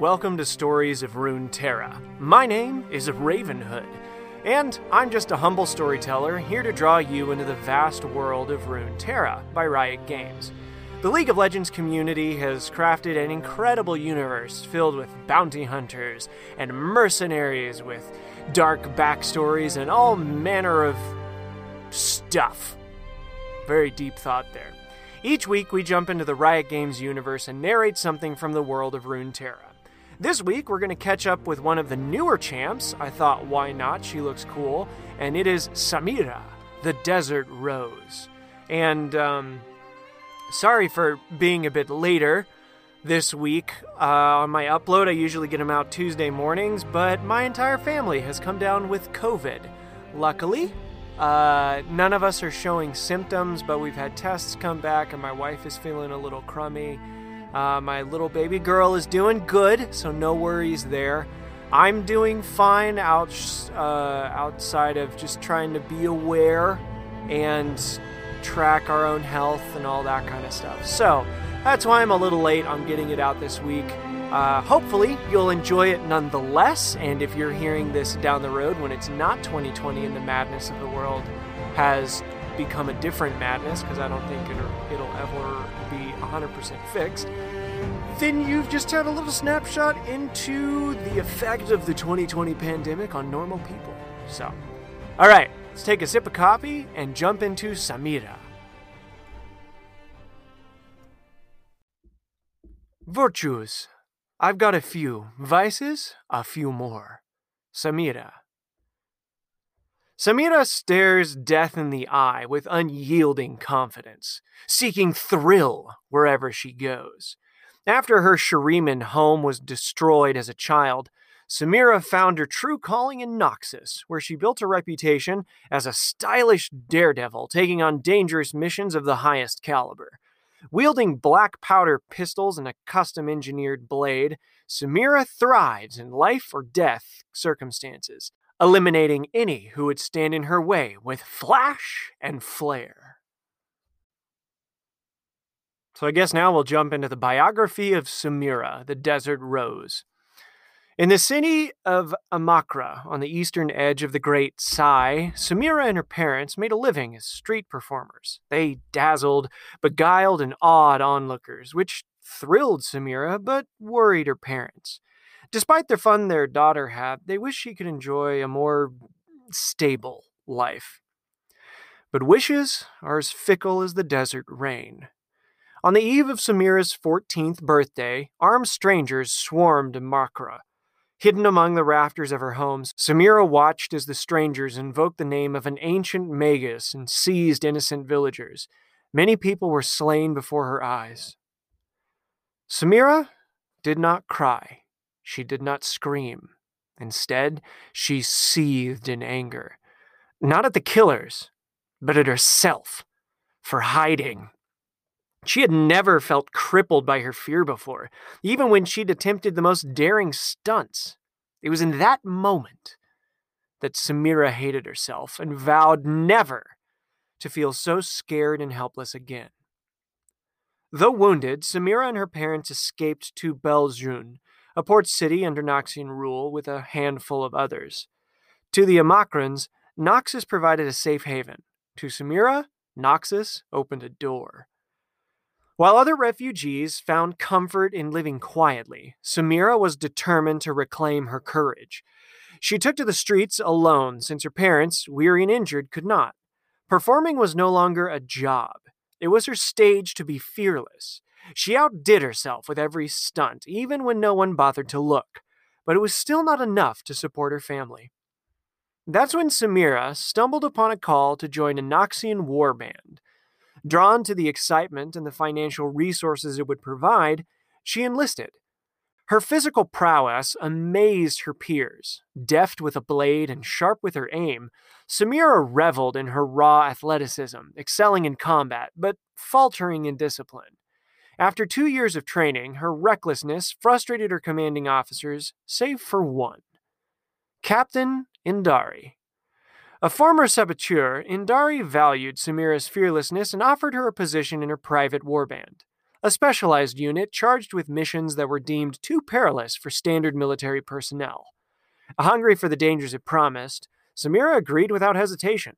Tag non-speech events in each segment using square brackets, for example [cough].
welcome to Stories of Runeterra. My name is Ravenhood, and I'm just a humble storyteller here to draw you into the vast world of Runeterra by Riot Games. The League of Legends community has crafted an incredible universe filled with bounty hunters and mercenaries with dark backstories and all manner of stuff. Very deep thought there. Each week, we jump into the Riot Games universe and narrate something from the world of Runeterra. This week, we're going to catch up with one of the newer champs. I thought, why not? She looks cool. And it is Samira, the Desert Rose. And, um, sorry for being a bit later this week uh, on my upload. I usually get them out Tuesday mornings, but my entire family has come down with COVID. Luckily, uh, none of us are showing symptoms, but we've had tests come back, and my wife is feeling a little crummy. Uh, my little baby girl is doing good, so no worries there. I'm doing fine out, uh, outside of just trying to be aware and track our own health and all that kind of stuff. So that's why I'm a little late on getting it out this week. Uh, hopefully, you'll enjoy it nonetheless. And if you're hearing this down the road when it's not 2020 and the madness of the world has become a different madness, because I don't think it'll, ever be 100% fixed, then you've just had a little snapshot into the effect of the 2020 pandemic on normal people. So, all right, let's take a sip of coffee and jump into Samira. Virtues. I've got a few. Vices? A few more. Samira. Samira stares death in the eye with unyielding confidence, seeking thrill wherever she goes. After her Shuriman home was destroyed as a child, Samira found her true calling in Noxus, where she built a reputation as a stylish daredevil taking on dangerous missions of the highest caliber. Wielding black powder pistols and a custom engineered blade, Samira thrives in life or death circumstances, eliminating any who would stand in her way with flash and flare. So I guess now we'll jump into the biography of Samira, the Desert Rose. In the city of Amakra, on the eastern edge of the Great Sai, Samira and her parents made a living as street performers. They dazzled, beguiled, and awed onlookers, which thrilled Samira but worried her parents. Despite the fun their daughter had, they wished she could enjoy a more stable life. But wishes are as fickle as the desert rain. On the eve of Samira's 14th birthday, armed strangers swarmed Amakra. Hidden among the rafters of her homes, Samira watched as the strangers invoked the name of an ancient magus and seized innocent villagers. Many people were slain before her eyes. Samira did not cry. She did not scream. Instead, she seethed in anger. Not at the killers, but at herself for hiding. She had never felt crippled by her fear before, even when she'd attempted the most daring stunts. It was in that moment that Samira hated herself and vowed never to feel so scared and helpless again. Though wounded, Samira and her parents escaped to Belzhun, a port city under Noxian rule, with a handful of others. To the Amakrans, Noxus provided a safe haven. To Samira, Noxus opened a door. While other refugees found comfort in living quietly, Samira was determined to reclaim her courage. She took to the streets alone since her parents, weary and injured, could not. Performing was no longer a job, it was her stage to be fearless. She outdid herself with every stunt, even when no one bothered to look, but it was still not enough to support her family. That's when Samira stumbled upon a call to join a Noxian war band. Drawn to the excitement and the financial resources it would provide, she enlisted. Her physical prowess amazed her peers. Deft with a blade and sharp with her aim, Samira reveled in her raw athleticism, excelling in combat, but faltering in discipline. After two years of training, her recklessness frustrated her commanding officers, save for one Captain Indari. A former saboteur, Indari valued Samira's fearlessness and offered her a position in her private warband. a specialized unit charged with missions that were deemed too perilous for standard military personnel. Hungry for the dangers it promised, Samira agreed without hesitation.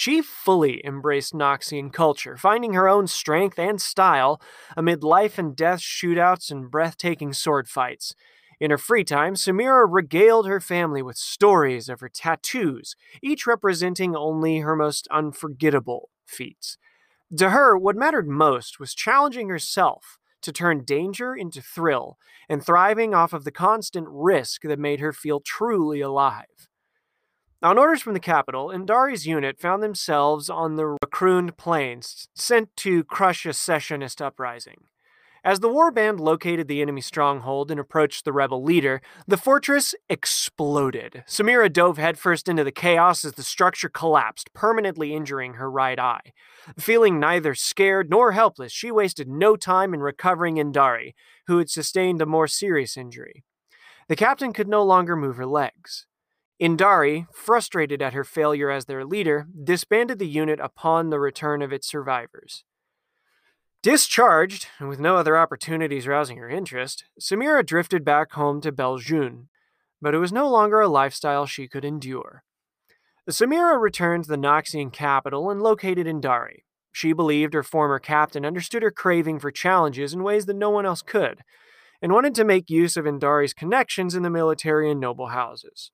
She fully embraced Noxian culture, finding her own strength and style amid life and death shootouts and breathtaking sword fights. In her free time, Samira regaled her family with stories of her tattoos, each representing only her most unforgettable feats. To her, what mattered most was challenging herself to turn danger into thrill and thriving off of the constant risk that made her feel truly alive. On orders from the capital, Indari's unit found themselves on the Racroon Plains, sent to crush a secessionist uprising. As the warband located the enemy stronghold and approached the rebel leader, the fortress exploded. Samira dove headfirst into the chaos as the structure collapsed, permanently injuring her right eye. Feeling neither scared nor helpless, she wasted no time in recovering Indari, who had sustained a more serious injury. The captain could no longer move her legs. Indari, frustrated at her failure as their leader, disbanded the unit upon the return of its survivors. Discharged, and with no other opportunities rousing her interest, Samira drifted back home to Belzhun, but it was no longer a lifestyle she could endure. Samira returned to the Noxian capital and located Indari. She believed her former captain understood her craving for challenges in ways that no one else could, and wanted to make use of Indari's connections in the military and noble houses.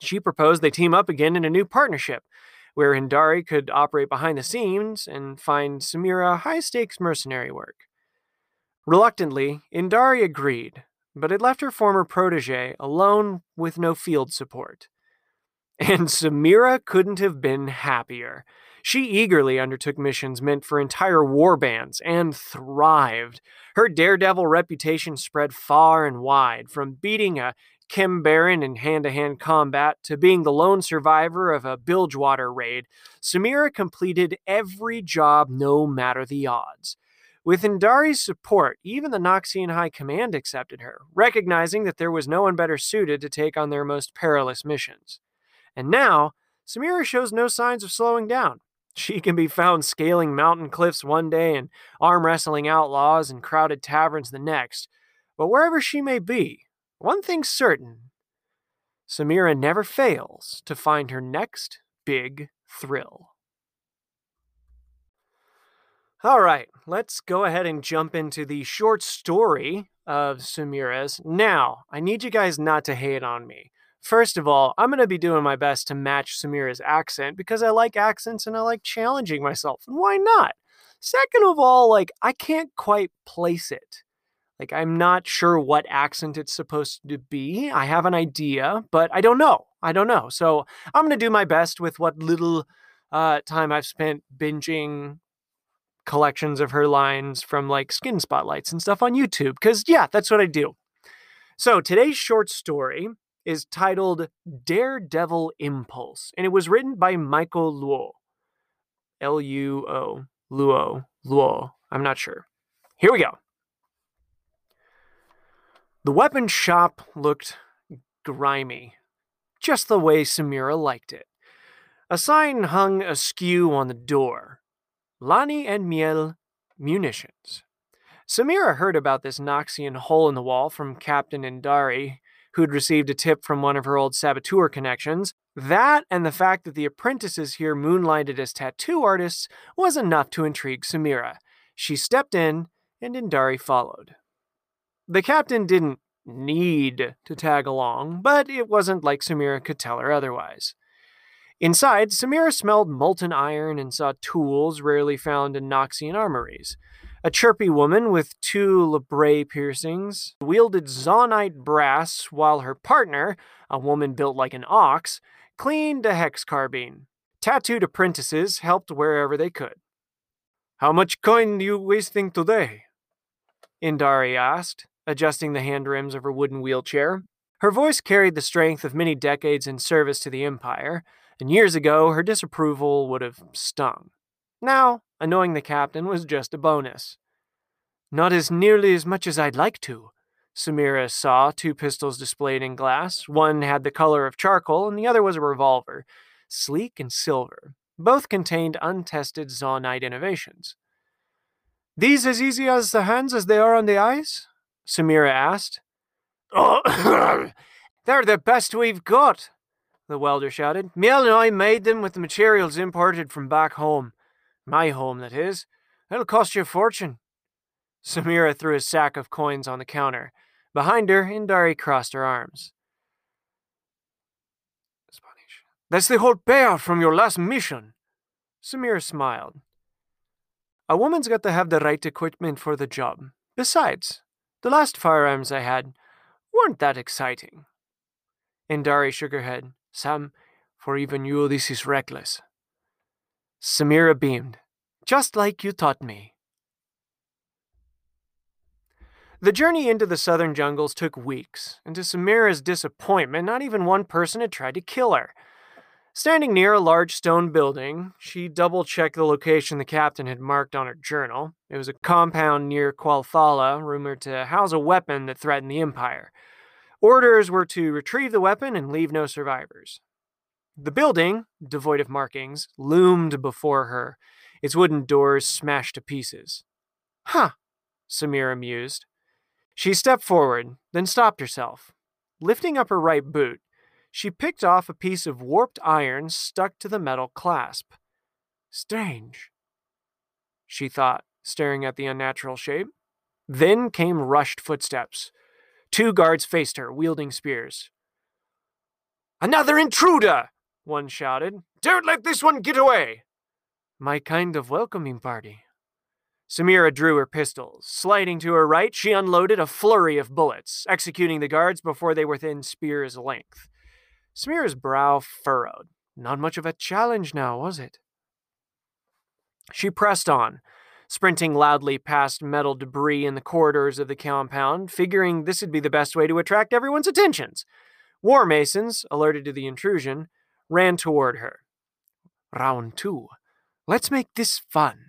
She proposed they team up again in a new partnership, where Indari could operate behind the scenes and find Samira high stakes mercenary work. Reluctantly, Indari agreed, but it left her former protege alone with no field support. And Samira couldn't have been happier. She eagerly undertook missions meant for entire war bands and thrived. Her daredevil reputation spread far and wide, from beating a Kim Baron in hand to hand combat to being the lone survivor of a Bilgewater raid, Samira completed every job no matter the odds. With Indari's support, even the Noxian High Command accepted her, recognizing that there was no one better suited to take on their most perilous missions. And now, Samira shows no signs of slowing down. She can be found scaling mountain cliffs one day and arm wrestling outlaws in crowded taverns the next. But wherever she may be, one thing's certain Samira never fails to find her next big thrill. All right, let's go ahead and jump into the short story of Samira's. Now, I need you guys not to hate on me. First of all, I'm going to be doing my best to match Samira's accent because I like accents and I like challenging myself. And why not? Second of all, like, I can't quite place it. Like, I'm not sure what accent it's supposed to be. I have an idea, but I don't know. I don't know. So I'm going to do my best with what little uh, time I've spent binging collections of her lines from like skin spotlights and stuff on YouTube. Because, yeah, that's what I do. So today's short story is titled Daredevil Impulse, and it was written by Michael Luo. L U O. Luo. Luo. I'm not sure. Here we go. The weapon shop looked grimy, just the way Samira liked it. A sign hung askew on the door Lani and Miel Munitions. Samira heard about this Noxian hole in the wall from Captain Indari, who'd received a tip from one of her old saboteur connections. That and the fact that the apprentices here moonlighted as tattoo artists was enough to intrigue Samira. She stepped in, and Indari followed. The captain didn't need to tag along, but it wasn't like Samira could tell her otherwise. Inside, Samira smelled molten iron and saw tools rarely found in Noxian armories. A chirpy woman with two labret piercings wielded Zaunite brass, while her partner, a woman built like an ox, cleaned a hex carbine. Tattooed apprentices helped wherever they could. How much coin do you wasting today? Indari asked adjusting the hand rims of her wooden wheelchair. Her voice carried the strength of many decades in service to the Empire, and years ago her disapproval would have stung. Now, annoying the captain was just a bonus. Not as nearly as much as I'd like to. Samira saw two pistols displayed in glass. One had the color of charcoal, and the other was a revolver, sleek and silver. Both contained untested Zaunite innovations. These as easy as the hands as they are on the eyes? Samira asked. Oh, [coughs] they're the best we've got, the welder shouted. Miel and I made them with the materials imported from back home. My home, that is. It'll cost you a fortune. Samira threw a sack of coins on the counter. Behind her, Indari crossed her arms. Spanish. That's the whole payout from your last mission. Samira smiled. A woman's got to have the right equipment for the job. Besides, the last firearms I had weren't that exciting. Indari shook her head. Sam, for even you, this is reckless. Samira beamed. Just like you taught me. The journey into the southern jungles took weeks, and to Samira's disappointment, not even one person had tried to kill her. Standing near a large stone building, she double checked the location the captain had marked on her journal. It was a compound near Qualthala, rumored to house a weapon that threatened the Empire. Orders were to retrieve the weapon and leave no survivors. The building, devoid of markings, loomed before her, its wooden doors smashed to pieces. Huh, Samira mused. She stepped forward, then stopped herself. Lifting up her right boot, she picked off a piece of warped iron stuck to the metal clasp. Strange, she thought, staring at the unnatural shape. Then came rushed footsteps. Two guards faced her, wielding spears. Another intruder! One shouted. Don't let this one get away! My kind of welcoming party, Samira drew her pistols. Sliding to her right, she unloaded a flurry of bullets, executing the guards before they were within spear's length. Samira's brow furrowed. Not much of a challenge now, was it? She pressed on, sprinting loudly past metal debris in the corridors of the compound, figuring this would be the best way to attract everyone's attentions. War masons, alerted to the intrusion, ran toward her. Round two. Let's make this fun.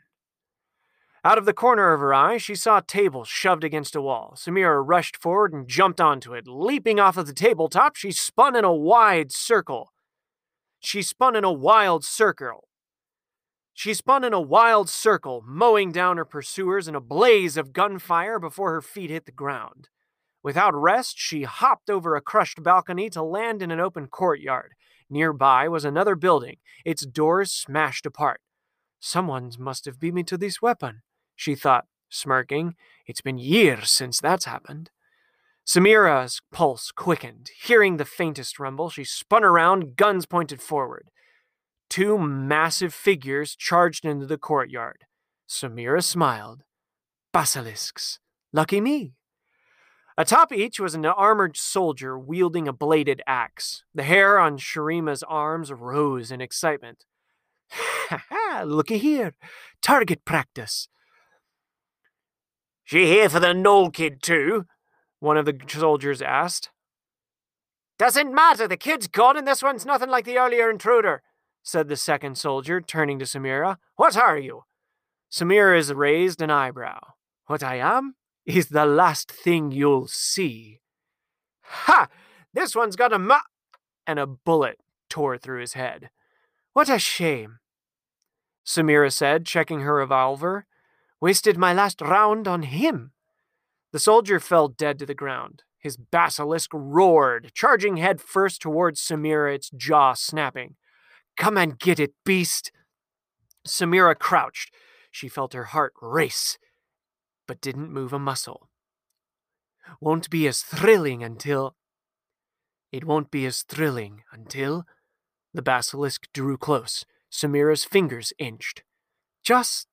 Out of the corner of her eye, she saw a table shoved against a wall. Samira rushed forward and jumped onto it. Leaping off of the tabletop, she spun in a wide circle. She spun in a wild circle. She spun in a wild circle, mowing down her pursuers in a blaze of gunfire before her feet hit the ground. Without rest, she hopped over a crushed balcony to land in an open courtyard. Nearby was another building, its doors smashed apart. Someone must have beat me to this weapon she thought, smirking. It's been years since that's happened. Samira's pulse quickened. Hearing the faintest rumble, she spun around, guns pointed forward. Two massive figures charged into the courtyard. Samira smiled. Basilisks. Lucky me. Atop each was an armored soldier wielding a bladed axe. The hair on Samira's arms rose in excitement. [laughs] Ha ha! Looky here. Target practice. She here for the Gnoll kid too? One of the soldiers asked. Doesn't matter, the kid's gone and this one's nothing like the earlier intruder, said the second soldier, turning to Samira. What are you? Samira raised an eyebrow. What I am is the last thing you'll see. Ha! This one's got a ma- and a bullet tore through his head. What a shame, Samira said, checking her revolver. Wasted my last round on him. The soldier fell dead to the ground. His basilisk roared, charging head first towards Samira, its jaw snapping. Come and get it, beast! Samira crouched. She felt her heart race, but didn't move a muscle. Won't be as thrilling until. It won't be as thrilling until. The basilisk drew close. Samira's fingers inched. Just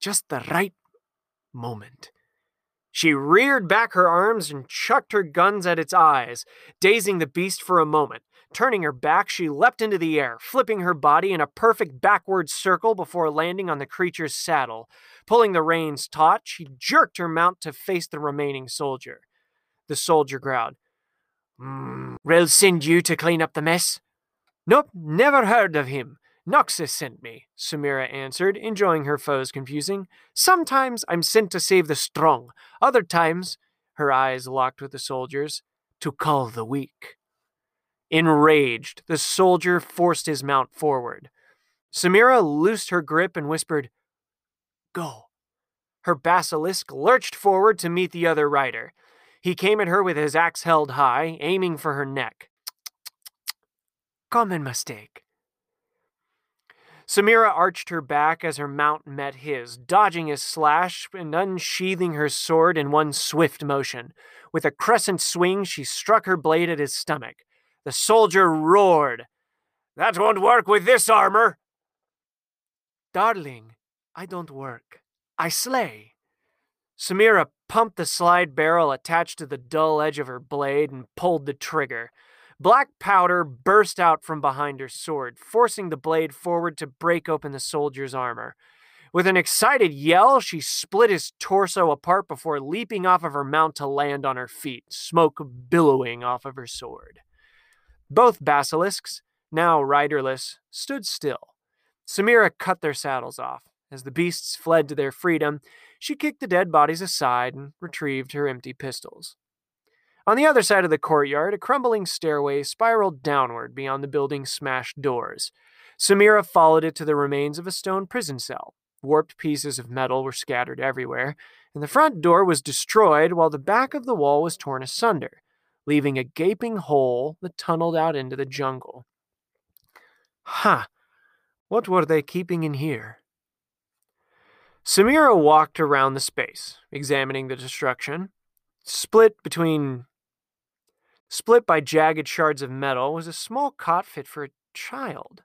just the right moment. She reared back her arms and chucked her guns at its eyes, dazing the beast for a moment. Turning her back, she leapt into the air, flipping her body in a perfect backward circle before landing on the creature's saddle. Pulling the reins taut, she jerked her mount to face the remaining soldier. The soldier growled, mm, Rill send you to clean up the mess? Nope, never heard of him. Noxus sent me, Samira answered, enjoying her foe's confusing. Sometimes I'm sent to save the strong, other times, her eyes locked with the soldier's, to cull the weak. Enraged, the soldier forced his mount forward. Samira loosed her grip and whispered, Go. Her basilisk lurched forward to meet the other rider. He came at her with his axe held high, aiming for her neck. Common mistake. Samira arched her back as her mount met his, dodging his slash and unsheathing her sword in one swift motion. With a crescent swing, she struck her blade at his stomach. The soldier roared. That won't work with this armor. Darling, I don't work. I slay. Samira pumped the slide barrel attached to the dull edge of her blade and pulled the trigger. Black powder burst out from behind her sword, forcing the blade forward to break open the soldier's armor. With an excited yell, she split his torso apart before leaping off of her mount to land on her feet, smoke billowing off of her sword. Both basilisks, now riderless, stood still. Samira cut their saddles off. As the beasts fled to their freedom, she kicked the dead bodies aside and retrieved her empty pistols. On the other side of the courtyard, a crumbling stairway spiraled downward beyond the building's smashed doors. Samira followed it to the remains of a stone prison cell. Warped pieces of metal were scattered everywhere, and the front door was destroyed while the back of the wall was torn asunder, leaving a gaping hole that tunneled out into the jungle. Ha! Huh. What were they keeping in here? Samira walked around the space, examining the destruction. Split between Split by jagged shards of metal was a small cot fit for a child.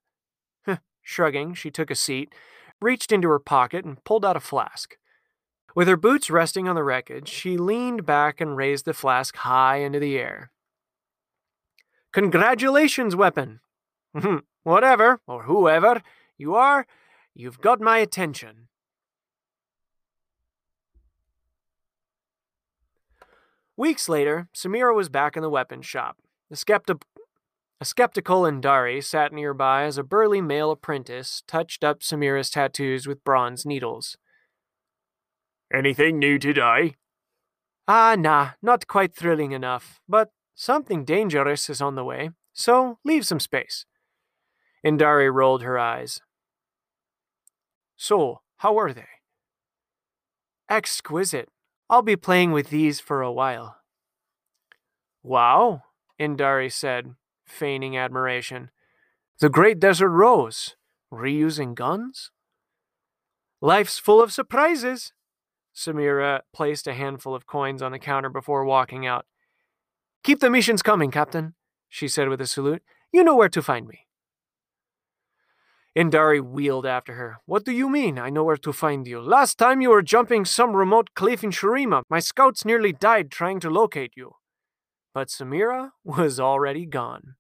Shrugging, she took a seat, reached into her pocket, and pulled out a flask. With her boots resting on the wreckage, she leaned back and raised the flask high into the air. Congratulations, weapon! Hmm, whatever, or whoever you are, you've got my attention. Weeks later, Samira was back in the weapons shop. A, skepti- a skeptical Indari sat nearby as a burly male apprentice touched up Samira's tattoos with bronze needles. Anything new today? Ah, nah, not quite thrilling enough, but something dangerous is on the way, so leave some space. Indari rolled her eyes. So, how are they? Exquisite, I'll be playing with these for a while. Wow, Indari said, feigning admiration. The Great Desert Rose, reusing guns? Life's full of surprises. Samira placed a handful of coins on the counter before walking out. Keep the missions coming, Captain, she said with a salute. You know where to find me. Indari wheeled after her. What do you mean? I know where to find you. Last time you were jumping some remote cliff in Shurima. My scouts nearly died trying to locate you. But Samira [laughs] was already gone.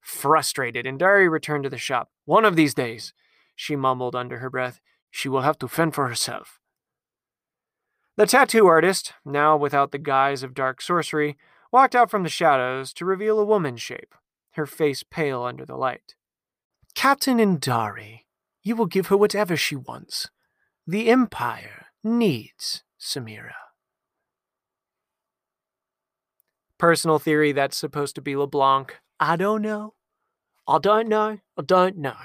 Frustrated, Indari returned to the shop. One of these days, she mumbled under her breath, she will have to fend for herself. The tattoo artist, now without the guise of dark sorcery, walked out from the shadows to reveal a woman's shape, her face pale under the light. Captain Indari, you will give her whatever she wants. The Empire needs Samira. Personal theory that's supposed to be LeBlanc. I don't know. I don't know. I don't know.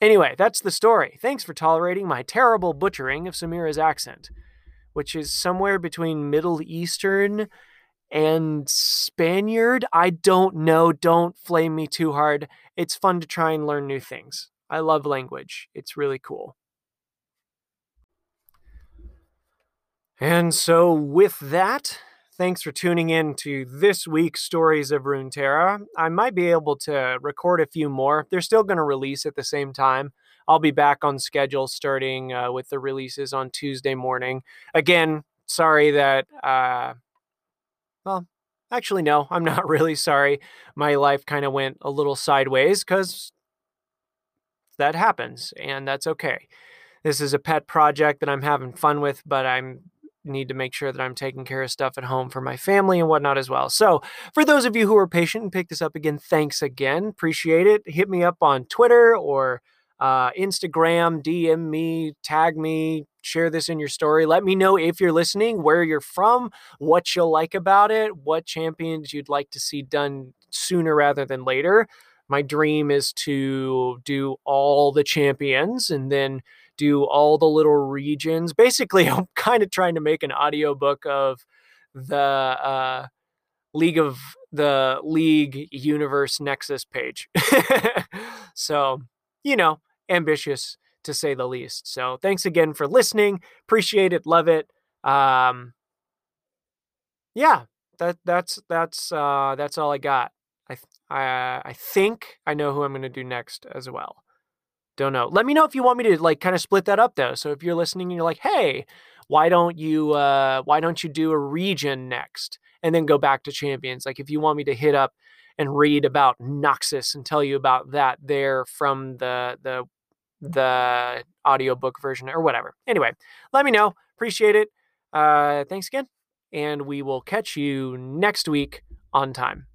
Anyway, that's the story. Thanks for tolerating my terrible butchering of Samira's accent, which is somewhere between Middle Eastern and Spaniard. I don't know. Don't flame me too hard. It's fun to try and learn new things. I love language, it's really cool. And so, with that, thanks for tuning in to this week's Stories of Runeterra. I might be able to record a few more. They're still going to release at the same time. I'll be back on schedule starting uh, with the releases on Tuesday morning. Again, sorry that uh, well, actually, no, I'm not [laughs] really sorry. My life kind of went a little sideways because that happens, and that's okay. This is a pet project that I'm having fun with, but I'm need to make sure that I'm taking care of stuff at home for my family and whatnot as well. So, for those of you who are patient and pick this up again, thanks again. Appreciate it. Hit me up on Twitter or uh, Instagram, DM me, tag me, share this in your story. Let me know if you're listening, where you're from, what you'll like about it, what champions you'd like to see done sooner rather than later. My dream is to do all the champions and then do all the little regions. Basically, [laughs] I'm kind of trying to make an audiobook of the uh, League of the League Universe Nexus page. [laughs] so, you know, ambitious to say the least. So, thanks again for listening. Appreciate it. Love it. Um, yeah, that that's that's uh, that's all I got. I I I think I know who I'm going to do next as well. Don't know. Let me know if you want me to like kind of split that up though. So if you're listening and you're like, "Hey, why don't you uh why don't you do a region next and then go back to champions?" Like if you want me to hit up and read about Noxus and tell you about that there from the the the audiobook version or whatever. Anyway, let me know. Appreciate it. Uh thanks again and we will catch you next week on time.